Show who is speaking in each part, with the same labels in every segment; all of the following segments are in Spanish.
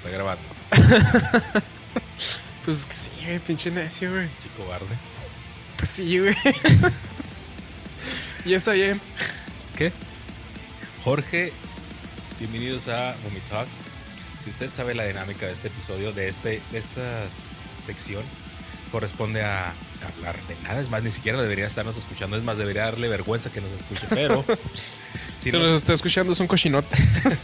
Speaker 1: está grabando.
Speaker 2: Pues que sí, güey, pinche necio, güey.
Speaker 1: Chico barde.
Speaker 2: Pues sí, güey. y eso bien.
Speaker 1: ¿Qué? Jorge, bienvenidos a Vomit Talks. Si usted sabe la dinámica de este episodio, de, este, de esta sección, corresponde a hablar de nada. Es más, ni siquiera debería estarnos escuchando. Es más, debería darle vergüenza que nos escuche. Pero
Speaker 2: Si
Speaker 1: si
Speaker 2: nos
Speaker 1: nos-
Speaker 2: está escuchando es un cochinote.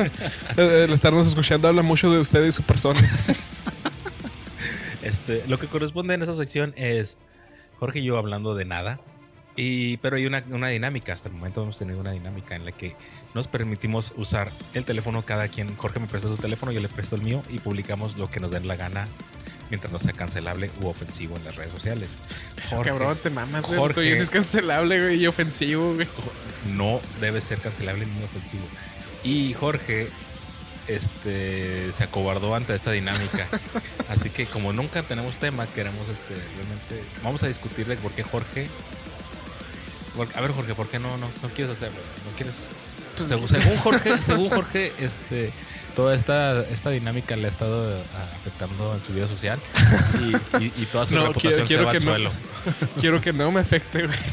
Speaker 2: El estarnos escuchando habla mucho de usted y su persona.
Speaker 1: Este, lo que corresponde en esta sección es Jorge y yo hablando de nada. Y, pero hay una, una dinámica, hasta el momento hemos tenido una dinámica en la que nos permitimos usar el teléfono cada quien. Jorge me presta su teléfono, yo le presto el mío y publicamos lo que nos den la gana mientras no sea cancelable u ofensivo en las redes sociales. Jorge
Speaker 2: Cabrón, te mamas, güey.
Speaker 1: Jorge.
Speaker 2: Es cancelable, güey, y ofensivo, güey.
Speaker 1: no debe ser cancelable ni ofensivo. Y Jorge este, se acobardó ante esta dinámica. Así que como nunca tenemos tema, queremos este, realmente... Vamos a discutir de por qué Jorge... a ver Jorge, ¿por qué no, no, no quieres hacerlo? ¿No quieres...?
Speaker 2: Pues,
Speaker 1: según, según Jorge, según Jorge, este, toda esta, esta dinámica le ha estado ah, afectando en su vida social y, y- y toda su
Speaker 2: No,
Speaker 1: reputación
Speaker 2: quiero- quiero
Speaker 1: se va al
Speaker 2: que no.
Speaker 1: suelo.
Speaker 2: Quiero que no me afecte, güey.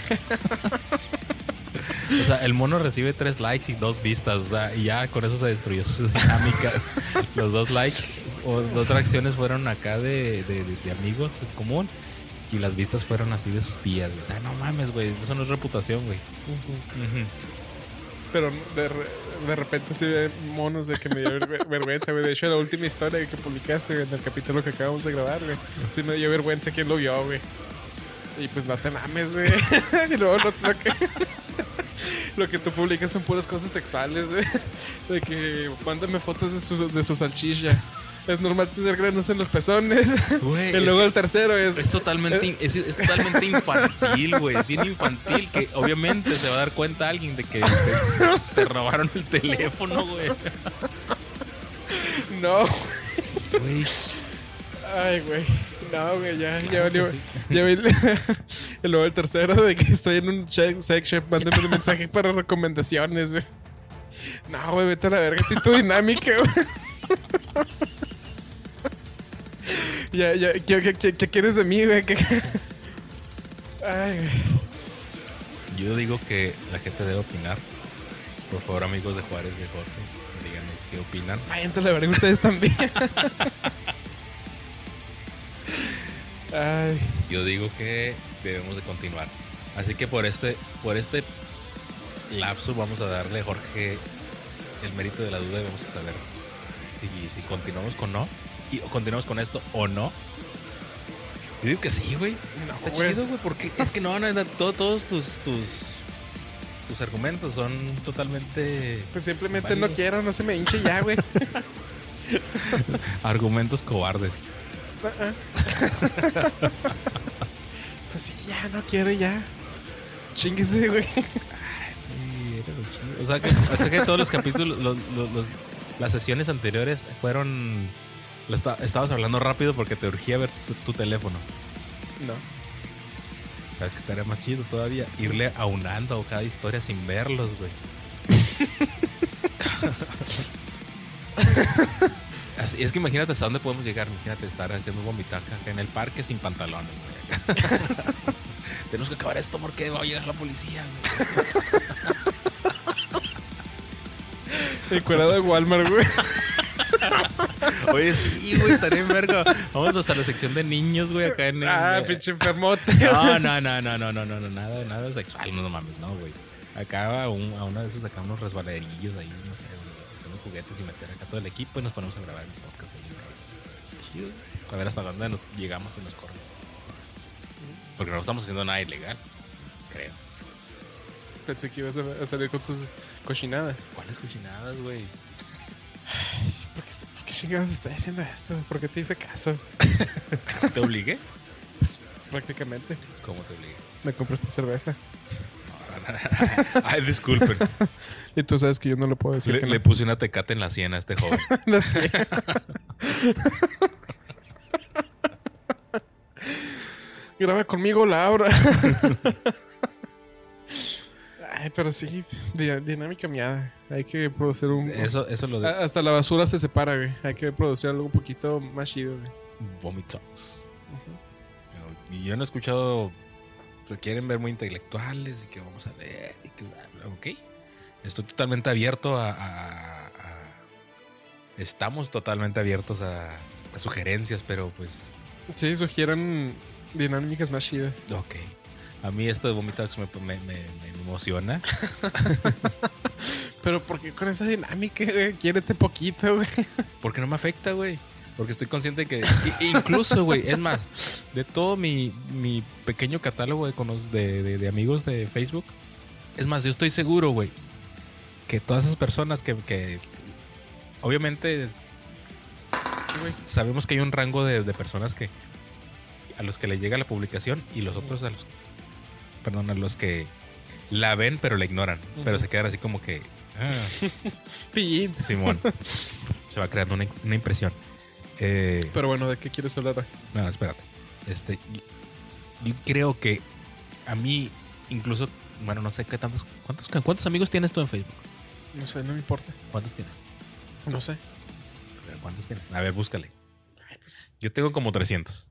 Speaker 1: O sea, el mono recibe tres likes y dos vistas. O sea, y ya con eso se destruyó su dinámica. Los dos likes o dos reacciones fueron acá de, de- de- de amigos en común. Y las vistas fueron así de sus tías. güey. O sea, no mames, güey. Eso no es reputación, güey.
Speaker 2: Pero de, de repente sí ve monos, güey, que me dio ver- vergüenza, güey. De hecho, la última historia que publicaste en el capítulo que acabamos de grabar, güey. Sí me dio vergüenza quién lo vio, güey. Y pues no te mames, güey. luego lo, lo que... Lo que tú publicas son puras cosas sexuales, güey. De que mándame fotos de su, de su salchicha. Es normal tener granos en los pezones.
Speaker 1: Güey,
Speaker 2: y luego el tercero es...
Speaker 1: Es totalmente, es, es totalmente infantil, güey. Es bien infantil que obviamente se va a dar cuenta alguien de que te, te robaron el teléfono, güey.
Speaker 2: No.
Speaker 1: Güey,
Speaker 2: Ay, güey. No, güey, ya, ya
Speaker 1: Claro
Speaker 2: valió.
Speaker 1: sí.
Speaker 2: Ya vi. y luego el tercero de que estoy en un sex shop, mándame un mensaje para recomendaciones, güey. No, güey, vete a la verga, tu dinámica, güey. Ya, ya, ¿qué, qué, qué- qué quieres de mí, güey? ¿Qué- Ay, güey.
Speaker 1: Yo digo que la gente debe opinar. Por favor, amigos de Juárez de Jorge, díganos qué opinan.
Speaker 2: Váyanse a la verga ustedes también. Ay,
Speaker 1: Yo digo que debemos de continuar. Así que por este, por este lapso vamos a darle a Jorge el mérito de la duda y vamos a saber si, si continuamos con no. Y, continuamos con esto o no. Yo digo que sí, güey.
Speaker 2: No,
Speaker 1: Está
Speaker 2: güey.
Speaker 1: chido, güey. Porque es que no, no, todo- todos tus, tus, tus argumentos son totalmente
Speaker 2: pues simplemente no quiero, no se me hinche ya, güey.
Speaker 1: argumentos cobardes.
Speaker 2: Pues sí, ya, no quiero ya. Chinguese, güey.
Speaker 1: O sea que, o sea que todos los capítulos, los- los- los- las sesiones anteriores fueron. La esta- estabas hablando rápido porque te urgía ver tu, tu teléfono.
Speaker 2: No.
Speaker 1: Sabes que estaría más chido todavía irle aunando a cada historia sin verlos, güey. Así- es que imagínate hasta dónde podemos llegar. Imagínate estar haciendo vomitaca en el parque sin pantalones, güey. Tenemos que acabar esto porque va a llegar la policía, güey.
Speaker 2: Encuerado de Walmart, güey.
Speaker 1: Oye, sí, güey, estaría en verga. Vámonos a la sección de niños, güey, acá en. en-
Speaker 2: Ah,
Speaker 1: eh,
Speaker 2: pinche enfermote.
Speaker 1: No, no, no, no, no, no, no, no, nada, nada sexual, no, no mames, no, güey. Acá a, un, a uno de esos, acá unos resbaladerillos ahí, no sé, la sección de juguetes y meter acá todo el equipo y nos ponemos a grabar el podcast ahí. güey. Chido. A ver hasta dónde nos llegamos y nos corren. Porque no estamos haciendo nada ilegal, creo.
Speaker 2: Pensé que ibas a a salir con tus cochinadas.
Speaker 1: ¿Cuáles cochinadas, güey?
Speaker 2: ¿Por qué, chingados estoy haciendo esto? ¿Por qué te hice caso?
Speaker 1: ¿Te obligué?
Speaker 2: Prácticamente.
Speaker 1: ¿Cómo te obligué?
Speaker 2: Me compraste cerveza.
Speaker 1: Ay, disculpen.
Speaker 2: Y tú sabes que yo no lo puedo decir
Speaker 1: Le,
Speaker 2: que
Speaker 1: le
Speaker 2: no.
Speaker 1: puse una tecate en la sien a este joven.
Speaker 2: No sé. Graba conmigo, Laura. Pero sí, di- dinámica miada. Hay que producir un.
Speaker 1: Eso, eso lo de
Speaker 2: Hasta la basura se separa, güey. Hay que producir algo un poquito más chido, güey.
Speaker 1: Vomitox. Y yo no he escuchado. Se quieren ver muy intelectuales y que vamos a leer. Y que, ok. Estoy totalmente abierto a. a- a- estamos totalmente abiertos a, a sugerencias, pero pues.
Speaker 2: Sí, sugieran dinámicas más chidas.
Speaker 1: Ok. A mí esto de Vomitox me, me, me- me emociona.
Speaker 2: Pero porque con esa dinámica, güey, quiérete poquito, güey.
Speaker 1: Porque no me afecta, güey. Porque estoy consciente que. incluso, güey, es más, de todo mi, mi pequeño catálogo de, de, de- de amigos de Facebook, es más, yo estoy seguro, güey, que todas esas personas que. que obviamente. sabemos que hay un rango de, de personas que. A los que les llega la publicación y los otros a los. Perdón, a los que la ven pero la ignoran. Pero se quedan así como que. ah,
Speaker 2: Pillín.
Speaker 1: Simón. Se va creando una, una impresión. Eh,
Speaker 2: Pero bueno, ¿de qué quieres hablar?
Speaker 1: no, espérate. Este, yo creo que a mí, incluso, bueno, no sé qué tantos. ¿Cuántos, cuántos amigos tienes tú en Facebook?
Speaker 2: No sé, no me importa.
Speaker 1: ¿Cuántos tienes?
Speaker 2: No sé.
Speaker 1: A ver, ¿Cuántos tienes? A ver, búscale. Yo tengo como 300.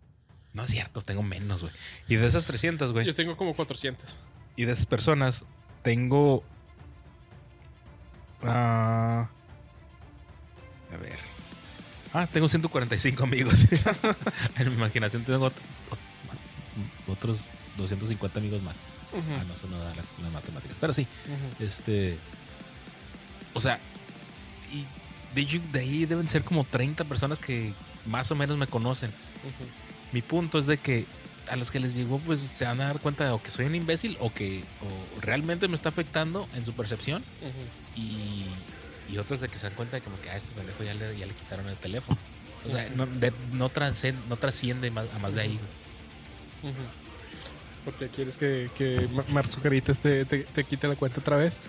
Speaker 1: No es cierto, tengo menos, güey. Y de esas 300, güey.
Speaker 2: Yo tengo como 400.
Speaker 1: Y de esas personas, tengo. ah, a ver. Ah, tengo 145 amigos. en mi imaginación tengo otros, otros 250 amigos más. Ah, no, eso no da la- las matemáticas. Pero sí, este. O sea, y de, ahí deben ser como 30 personas que más o menos me conocen.
Speaker 2: Ujú.
Speaker 1: Mi punto es de que a los que les llegó, pues se van a dar cuenta de o que soy un imbécil o que o realmente me está afectando en su percepción y, y otros de que se dan cuenta de como que a este pendejo ya le, ya le quitaron el teléfono. O sea, no, de- no, transcen- no trasciende más, a más de ahí. güey.
Speaker 2: Ujú. Porque quieres que, que Mar Zucaritas te, te, te quite la cuenta otra vez.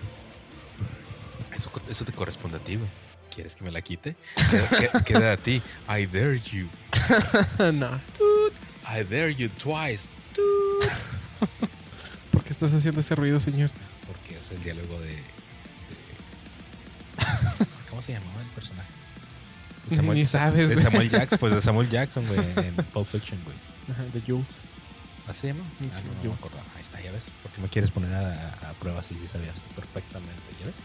Speaker 1: Eso, eso te corresponde a ti, güey. ¿Quieres que me la quite? Queda, que- queda a ti. I dare you.
Speaker 2: no.
Speaker 1: I dare you twice.
Speaker 2: ¿Por qué estás haciendo ese ruido, señor?
Speaker 1: Porque es el diálogo de. de- ¿Cómo se llamaba el personaje? De
Speaker 2: Ni sabes,
Speaker 1: de. Samuel Jackson, pues de Samuel Jackson, güey, en Pulp Fiction, güey.
Speaker 2: Ajá, de Jules.
Speaker 1: ¿Así se llama?
Speaker 2: Sí,
Speaker 1: Ah, no, no me. Ahí está, ya ves. ¿Por qué me quieres poner a, a prueba si sí sabías perfectamente? ¿Ya ves?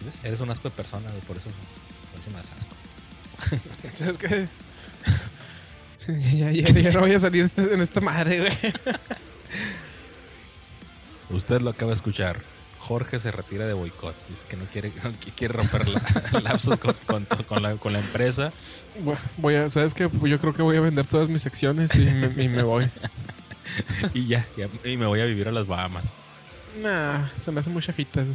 Speaker 1: ¿Ya ves? Eres un asco de persona, güey, por eso, por eso me das asco.
Speaker 2: ¿Sabes qué? ya, ya, ya no voy a salir en esta madre, güey.
Speaker 1: Usted lo acaba de escuchar. Jorge se retira de boicot. Dice que no quiere, romper la, lapsos con, con- con la, con la empresa.
Speaker 2: Voy- a, ¿sabes qué? Yo creo que voy a vender todas mis secciones y me, y me voy.
Speaker 1: Y ya, ya, y me voy a vivir a las Bahamas.
Speaker 2: Nah, se me hacen muy chafitas.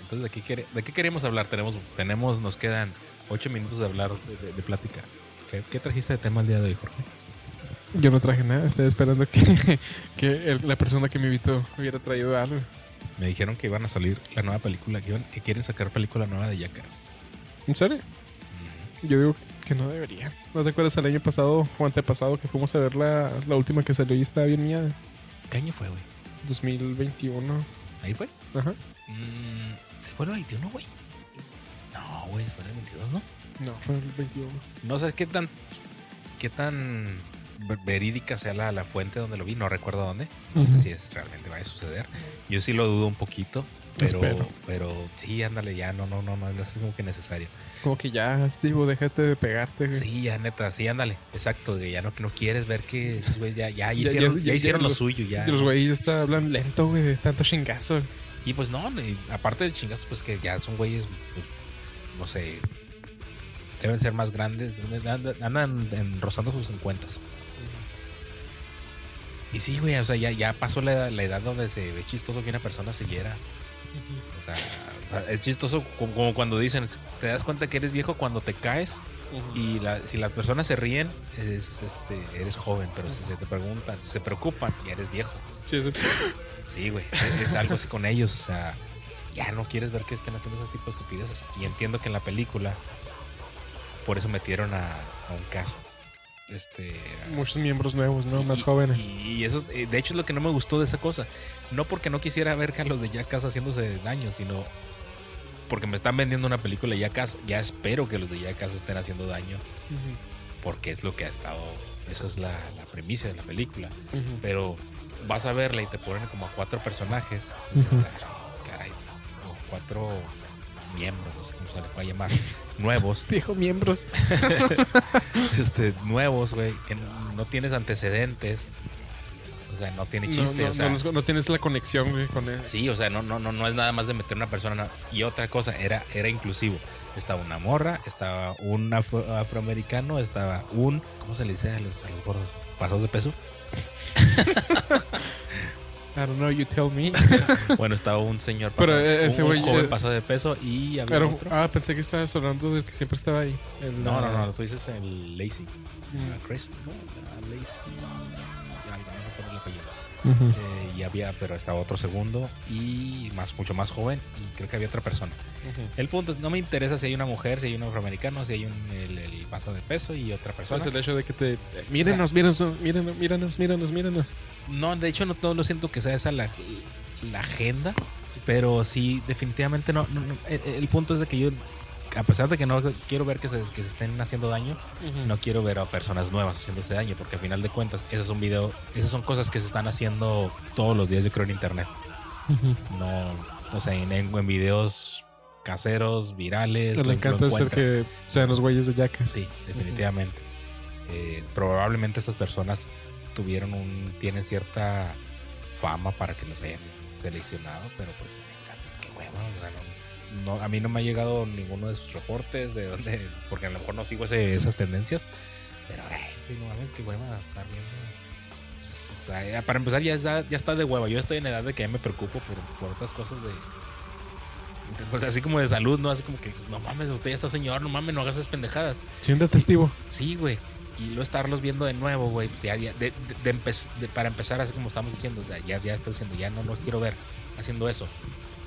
Speaker 1: Entonces, ¿de qué, de qué queríamos hablar? Tenemos, tenemos, nos quedan ocho minutos de hablar de, de- de plática. ¿Qué, qué trajiste de tema el día de hoy, Jorge?
Speaker 2: Yo no traje nada, estoy esperando que, que el- la persona que me invitó hubiera traído algo.
Speaker 1: Me dijeron que iban a salir la nueva película, que, iban- que quieren sacar película nueva de Jackass.
Speaker 2: ¿En serio? Yo digo que no debería. ¿No te acuerdas el año pasado o antepasado que fuimos a ver la, la última que salió y estaba bien mía?
Speaker 1: ¿Qué año fue, güey?
Speaker 2: 2021.
Speaker 1: ¿Ahí fue?
Speaker 2: Ajá.
Speaker 1: Mm, ¿Se fue el 21, güey? No, güey, fue el 22, ¿no?
Speaker 2: No, fue el 21.
Speaker 1: No sé qué tan qué tan ver- verídica sea la, la fuente donde lo vi, no recuerdo dónde. No sé si es, realmente va a suceder. Yo sí lo dudo un poquito, pero
Speaker 2: Espero.
Speaker 1: pero sí, ándale ya, no no no no, no es como que necesario.
Speaker 2: Como que ya, Steve, déjate de pegarte. güey.
Speaker 1: Sí, ya neta, sí, ándale, exacto, que ya no no quieres ver que esos güeyes ya ya
Speaker 2: Ya-
Speaker 1: hicieron
Speaker 2: ya-
Speaker 1: hicieron lo suyo ya.
Speaker 2: Los güeyes está hablan lento, güey, de tanto chingazo.
Speaker 1: Y pues no, y aparte de chingazos, pues que ya son güeyes, pues, no sé, deben ser más grandes, andan, andan en- rozando sus 50. Y sí, güey, o sea, ya, ya pasó la, la edad donde se ve chistoso que una persona se hiera. O sea, o sea, es chistoso como, como cuando dicen, te das cuenta que eres viejo cuando te caes y la- si las personas se ríen, es, este, eres joven, pero si se te preguntan, si se preocupan, ya eres viejo.
Speaker 2: Sí, sí.
Speaker 1: Sí, güey. Es, es algo así con ellos. O sea, ya no quieres ver que estén haciendo ese tipo de estupideces. Y entiendo que en la película, por eso metieron a, a un cast este
Speaker 2: Muchos miembros nuevos, ¿no?
Speaker 1: Sí,
Speaker 2: Más
Speaker 1: y-
Speaker 2: jóvenes.
Speaker 1: Y, eso, es- eh, de hecho, es lo que no me gustó de esa cosa. No porque no quisiera ver a los de Jackass haciéndose daño, sino porque me están vendiendo una película de Jackass. Ya espero que los de Jackass estén haciendo daño, porque es lo que ha estado. Esa es la, la premisa de la película. Pero vas a verla y te ponen como a cuatro personajes. Sea, caray, cuatro miembros, no sé cómo se le puede llamar, nuevos.
Speaker 2: Dijo miembros.
Speaker 1: este, nuevos, güey, que no tienes antecedentes. O sea, no tiene
Speaker 2: No,
Speaker 1: chiste.
Speaker 2: no,
Speaker 1: o sea,
Speaker 2: no no tienes la conexión, güey, con él.
Speaker 1: sí, o sea, no, no, no, no es nada más de meter una persona. Y otra cosa, era, era inclusivo. Estaba una morra, estaba un afro- afroamericano, estaba un. ¿Cómo se le dice a los, a los gordos? ¿Pasados de peso?
Speaker 2: I don't know, you tell me.
Speaker 1: Bueno, estaba un señor pasado-
Speaker 2: ese
Speaker 1: un joven
Speaker 2: eh,
Speaker 1: pasado de peso y había
Speaker 2: Pero,
Speaker 1: otro.
Speaker 2: ah, pensé que estabas hablando del que siempre estaba ahí. El,
Speaker 1: No, no, no, tú dices el Lazy.
Speaker 2: mm,
Speaker 1: Ah, Christ, ¿no? Ah, Lazy. Algo, no recuerdo el apellido. Eh, y había, pero estaba otro segundo y más, mucho más joven. Y creo que había otra persona. El punto es, no me interesa si hay una mujer, si hay un afroamericano, si hay un el, el paso de peso y otra persona.
Speaker 2: Pues el hecho de que te. eh, mírenos, mírenos, mírenos, mírenos, mírenos, mírenos.
Speaker 1: No, de hecho no, no, no siento que sea esa la, la agenda, pero sí, definitivamente no, no- no. El, el punto es de que yo, a pesar de que no quiero ver que se, que se estén haciendo daño, no quiero ver a personas nuevas haciéndose daño, porque al final de cuentas, ese es un video, esas son cosas que se están haciendo todos los días, yo creo, en internet. No, o sea, en, en, videos caseros, virales.
Speaker 2: De ser
Speaker 1: encuentras.
Speaker 2: que sean los güeyes de Jackass.
Speaker 1: Sí, definitivamente. Eh, probablemente estas personas tuvieron un, tienen cierta fama para que los hayan seleccionado, pero pues, pues qué hueva, o sea, no, no- a mí no me ha llegado ninguno de sus reportes de dónde, porque a lo mejor no sigo ese- esas tendencias, pero ay, no mames, qué hueva estar viendo. O sea, ya para empezar ya está, ya está de hueva. Yo estoy en edad de que ya me preocupo por, por otras cosas de, pues, así como de salud, ¿no? Así como que, no mames, usted ya está señor, no mames, no hagas esas pendejadas.
Speaker 2: Siendo testigo.
Speaker 1: Sí, güey. Y luego estarlos viendo de nuevo, güey. Pues ya, ya, de, de- de- para empezar, así como estamos diciendo, o sea, ya, ya está diciendo, ya no los quiero ver haciendo eso.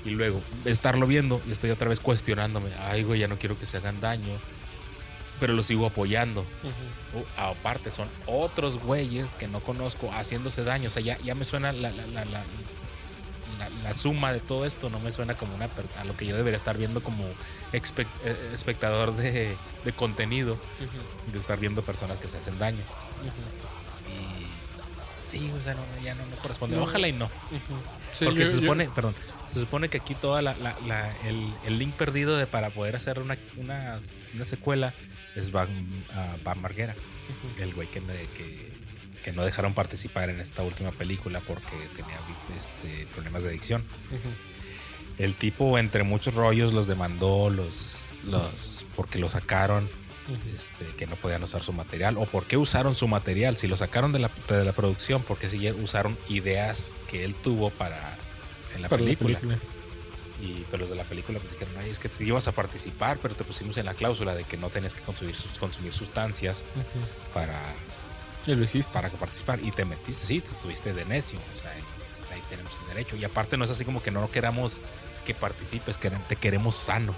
Speaker 1: Y luego estarlo viendo y estoy otra vez cuestionándome, ay, güey, ya no quiero que se hagan daño. Pero lo sigo apoyando. Uh, aparte, son otros güeyes que no conozco haciéndose daño. O sea, ya, ya me suena la, la, la, la, la- suma de todo esto. No me suena como una a lo que yo debería estar viendo como eh, espectador de, de contenido de estar viendo personas que se hacen daño. Y sí, o sea, no, ya no, no corresponde.
Speaker 2: No.
Speaker 1: Ojalá y no.
Speaker 2: Sí,
Speaker 1: Porque
Speaker 2: yo-
Speaker 1: se
Speaker 2: yo-
Speaker 1: supone, perdón, se supone que aquí toda la, la- la- el, el link perdido de para poder hacer una, una, una secuela es Van, ah, Van Marguera, el güey que, que, que no dejaron participar en esta última película porque tenía este, problemas de adicción. El tipo, entre muchos rollos, los demandó, los, los porque lo sacaron este, que no podían usar su material o por qué usaron su material si lo sacaron de la, de la producción porque si usaron ideas que él tuvo para en la,
Speaker 2: Para la
Speaker 1: película. y pero los de la película pues dijeron Ay, es que te ibas a participar pero te pusimos en la cláusula de que no tenías que consumir, sus- consumir sustancias para,
Speaker 2: Y lo hiciste.
Speaker 1: para participar y te metiste sí te estuviste de necio o sea ahí tenemos el derecho. Y aparte no es así como que no queramos que participes que te queremos sano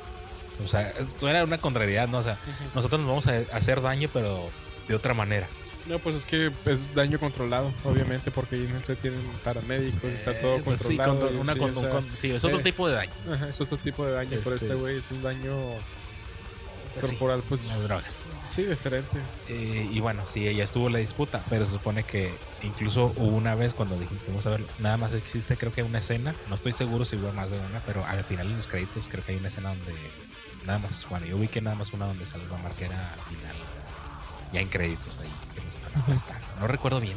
Speaker 1: o sea esto era una contrariedad no o sea nosotros nos vamos a hacer daño, pero de otra manera.
Speaker 2: No, pues es que es daño controlado, obviamente, porque ahí set tienen paramédicos, está todo
Speaker 1: Eh, pues sí,
Speaker 2: controlado.
Speaker 1: control- una
Speaker 2: sí,
Speaker 1: con-
Speaker 2: o sea,
Speaker 1: con- sí, es otro
Speaker 2: eh,
Speaker 1: tipo de daño.
Speaker 2: ajá, es otro tipo de daño, pero
Speaker 1: Este-
Speaker 2: este güey es un daño
Speaker 1: Pues sí,
Speaker 2: corporal, pues
Speaker 1: las drogas.
Speaker 2: sí, diferente.
Speaker 1: Eh, y bueno, sí, ella estuvo la disputa, pero se supone que incluso hubo una vez cuando dijimos, fuimos a ver, nada más existe, creo que una escena, no estoy seguro si hubo más de una, pero al final en los créditos creo que hay una escena donde nada más, bueno, yo vi que nada más una donde sale la marquera al final, ya en créditos ahí, que no están aplastando. No recuerdo bien,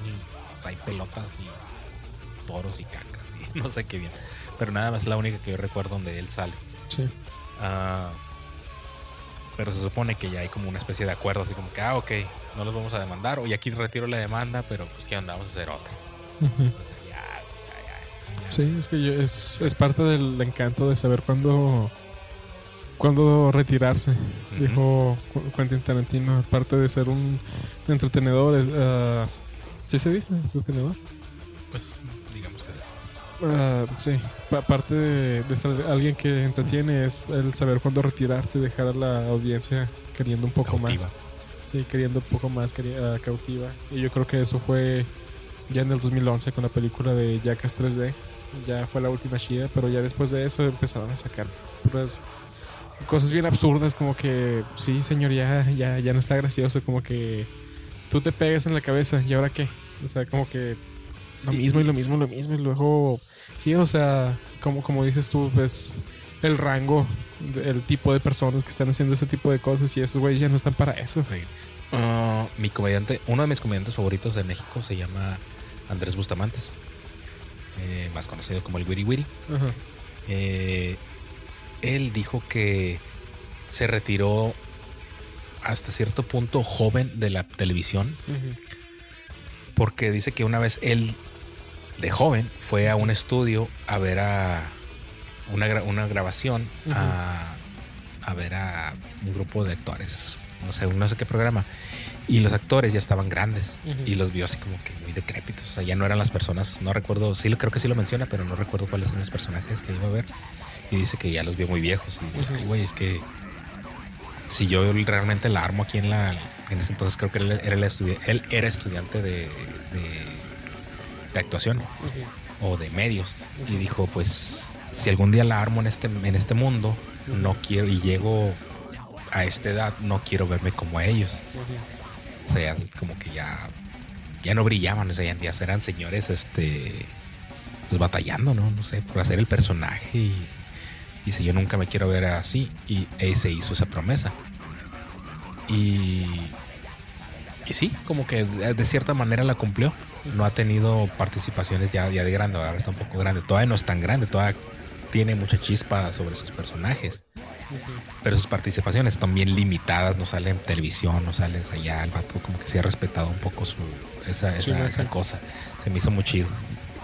Speaker 1: hay pelotas y toros y cacas y no sé qué bien, pero nada más es la única que yo recuerdo donde él sale.
Speaker 2: Sí.
Speaker 1: Ah, pero se supone que ya hay como una especie de acuerdo, así como que, ah, ok, no los vamos a demandar, o y aquí retiro la demanda, pero pues que andamos a hacer otra. O sea, ya, ya, ya, ya.
Speaker 2: Sí, es que yo- es, es parte del encanto de saber cuándo, cuándo retirarse. Dijo Qu- Quentin Tarantino, parte de ser un entretenedor. es, ah, ¿Sí se dice? ¿Entretenedor?
Speaker 1: Pues.
Speaker 2: Ah, sí, Pa- parte de, de ser alguien que entretiene es el saber cuándo retirarte y dejar a la audiencia queriendo un poco
Speaker 1: Cautiva.
Speaker 2: más. Sí, queriendo un poco más quería, cautiva. Y yo creo que eso fue ya en el 2011 con la película de Jackass 3D. Ya fue la última chida, pero ya después de eso empezaron a sacar puras cosas bien absurdas, como que, sí, señor, ya, ya, ya no está gracioso, como que tú te pegas en la cabeza, ¿y ahora qué? O sea, como que lo mismo y lo mismo, lo mismo, y luego, sí, o sea, como, como dices tú, pues el rango, el tipo de personas que están haciendo ese tipo de cosas y esos güeyes ya no están para eso.
Speaker 1: Uh, mi comediante, uno de mis comediantes favoritos de México se llama Andrés Bustamantes, eh, más conocido como el Wiri Wiri. Eh, él dijo que se retiró hasta cierto punto joven de la televisión. Porque dice que una vez él, de joven, fue a un estudio a ver a una, una grabación, a, a, ver a un grupo de actores, no sé, no sé qué programa. Y los actores ya estaban grandes y los vio así como que muy decrépitos. O sea, ya no eran las personas, no recuerdo, sí, creo que sí lo menciona, pero no recuerdo cuáles eran los personajes que iba a ver. Y dice que ya los vio muy viejos. Y dice, güey, es que si yo realmente la armo aquí en la. En ese entonces creo que él era, el él era estudiante de, de, actuación o de medios. Y dijo, pues, si algún día la armo en este, en este mundo, no quiero, y llego a esta edad, no quiero verme como ellos. O sea, como que ya, ya no brillaban, o sea, ya eran señores, este, pues batallando, ¿no? No sé, por hacer el personaje y Dice, yo nunca me quiero ver así. Y se hizo esa promesa. Y, y sí, como que de cierta manera la cumplió. No ha tenido participaciones ya, ya de grande, ahora está un poco grande. Todavía no es tan grande, todavía tiene mucha chispa sobre sus personajes. Pero sus participaciones están bien limitadas, no sale en televisión, no sale allá. El vato como que sí ha respetado un poco su, esa, esa, esa cosa. Se me hizo muy chido.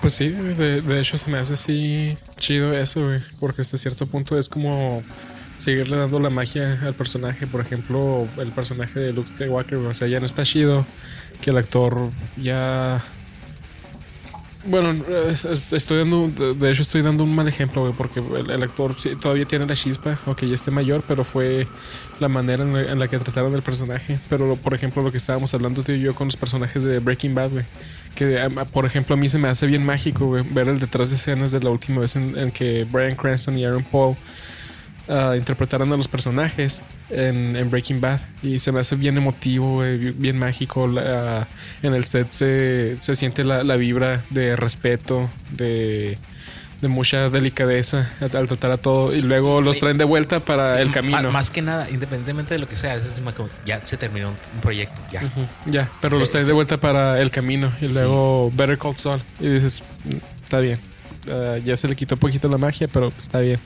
Speaker 2: Pues sí, de, hecho se me hace así chido eso, porque hasta cierto punto es como seguirle dando la magia al personaje. Por ejemplo, el personaje de Luke Skywalker, o sea, ya no está chido que el actor ya bueno, estoy dando, de hecho estoy dando un mal ejemplo, porque el, actor todavía tiene la chispa, aunque ya esté mayor, pero fue la manera en la, que trataron el personaje. Pero, por ejemplo, lo que estábamos hablando tú y yo con los personajes de Breaking Bad, güey, que, por ejemplo, a mí se me hace bien mágico, ver el detrás de escenas de la última vez en que Brian Cranston y Aaron Paul uh, interpretaron a los personajes en, Breaking Bad y se me hace bien emotivo, bien mágico. en el set se, siente la, vibra de respeto, de, mucha delicadeza al, tratar a todo y luego los traen de vuelta para el camino.
Speaker 1: Más, que nada, independientemente de lo que sea, ya se terminó un proyecto, ya.
Speaker 2: ya, pero los traen de vuelta para el camino y luego Better Call Saul y dices, mm, está bien. Ah, ya se le quitó un poquito la magia, pero está bien.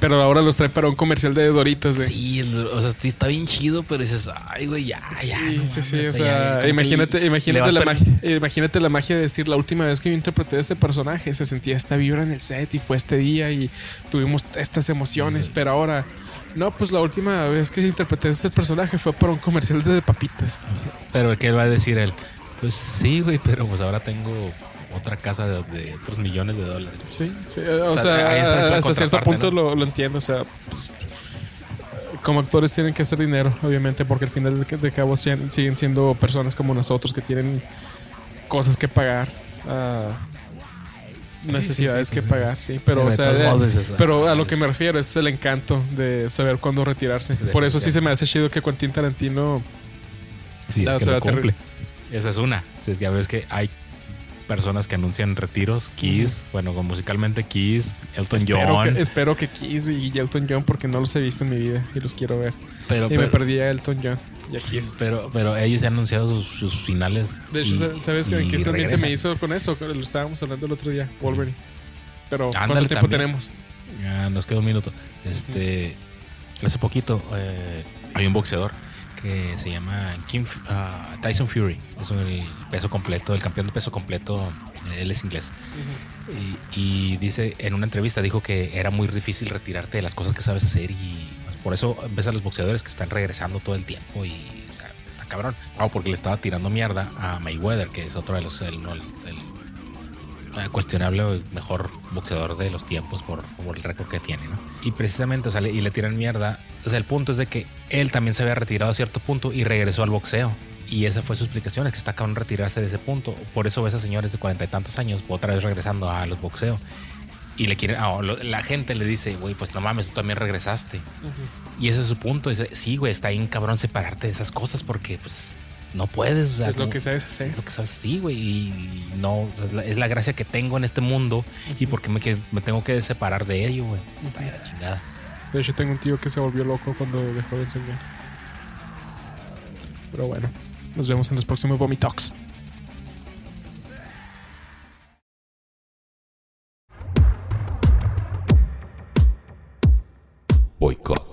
Speaker 2: Pero ahora los trae para un comercial de Doritos.
Speaker 1: Sí, o sea, sí está bien chido, pero dices, ay, güey, ya, ya.
Speaker 2: Sí, sí, o sea, imagínate, imagínate, la magia, imagínate la magia de decir, la última vez que yo interpreté a este personaje, se sentía esta vibra en el set y fue este día y tuvimos estas emociones, pero ahora... No, pues la última vez que interpreté a este personaje fue para un comercial de papitas.
Speaker 1: Pero ¿qué va a decir él? Pues sí, güey, pero pues ahora tengo otra casa de, otros millones de dólares.
Speaker 2: Sí, sí. O, sea, hasta cierto punto lo, entiendo. O sea, pues, como actores tienen que hacer dinero, obviamente, porque al final de, cabo siguen siendo personas como nosotros que tienen cosas que pagar. Uh, necesidades que pagar, sí, pero o sea, pero a lo que me refiero es el encanto de saber cuándo retirarse. Por eso sí se me hace chido que Quentin Tarantino
Speaker 1: sí, es que cumple. Esa es una. Si es que a veces que hay personas que anuncian retiros. Kiss, bueno, musicalmente Kiss, Elton John.
Speaker 2: espero que Kiss y Elton John, porque no los he visto en mi vida y los quiero ver. Pero, y me perdí a Elton John y a Kiss.
Speaker 1: Pero, pero ellos han anunciado sus, finales.
Speaker 2: De hecho, ¿sabes que también se me hizo con eso? Lo estábamos hablando el otro día, Wolverine. Pero, ¿cuánto tiempo tenemos?
Speaker 1: Ya, nos queda un minuto. Este, hace poquito eh, hay un boxeador que se llama ah, Tyson Fury. Es el peso completo, el campeón de peso completo. Él es inglés. y, dice en una entrevista, dijo que era muy difícil retirarte de las cosas que sabes hacer y por eso ves a los boxeadores que están regresando todo el tiempo y está cabrón. Ah, porque le estaba tirando mierda a Mayweather, que es otro de los... El, eh, cuestionable mejor boxeador de los tiempos por, por el récord que tiene, ¿no? Y precisamente, o sea, y le tiran mierda O sea, el punto es de que él también se había retirado a cierto punto y regresó al boxeo. Y esa fue su explicación, es que está cabrón retirarse de ese punto. Por eso ves a señores de cuarenta y tantos años otra vez regresando a los boxeos. Y le quieren, ah, lo- la gente le dice, güey, pues no mames, tú también regresaste. Y ese es su punto. Dice, sí, güey, está bien cabrón separarte de esas cosas porque, pues, no puedes. o sea,
Speaker 2: Es lo que sabes hacer.
Speaker 1: Es lo que sabes, sí, güey. Y no, o sea, es, la, es la gracia que tengo en este mundo y porque me, me tengo que separar de ello, güey. Está de la chingada.
Speaker 2: De hecho, tengo un tío que se volvió loco cuando dejó de enseñar. Pero bueno, nos vemos en los próximos Vomitox.
Speaker 3: Boicot.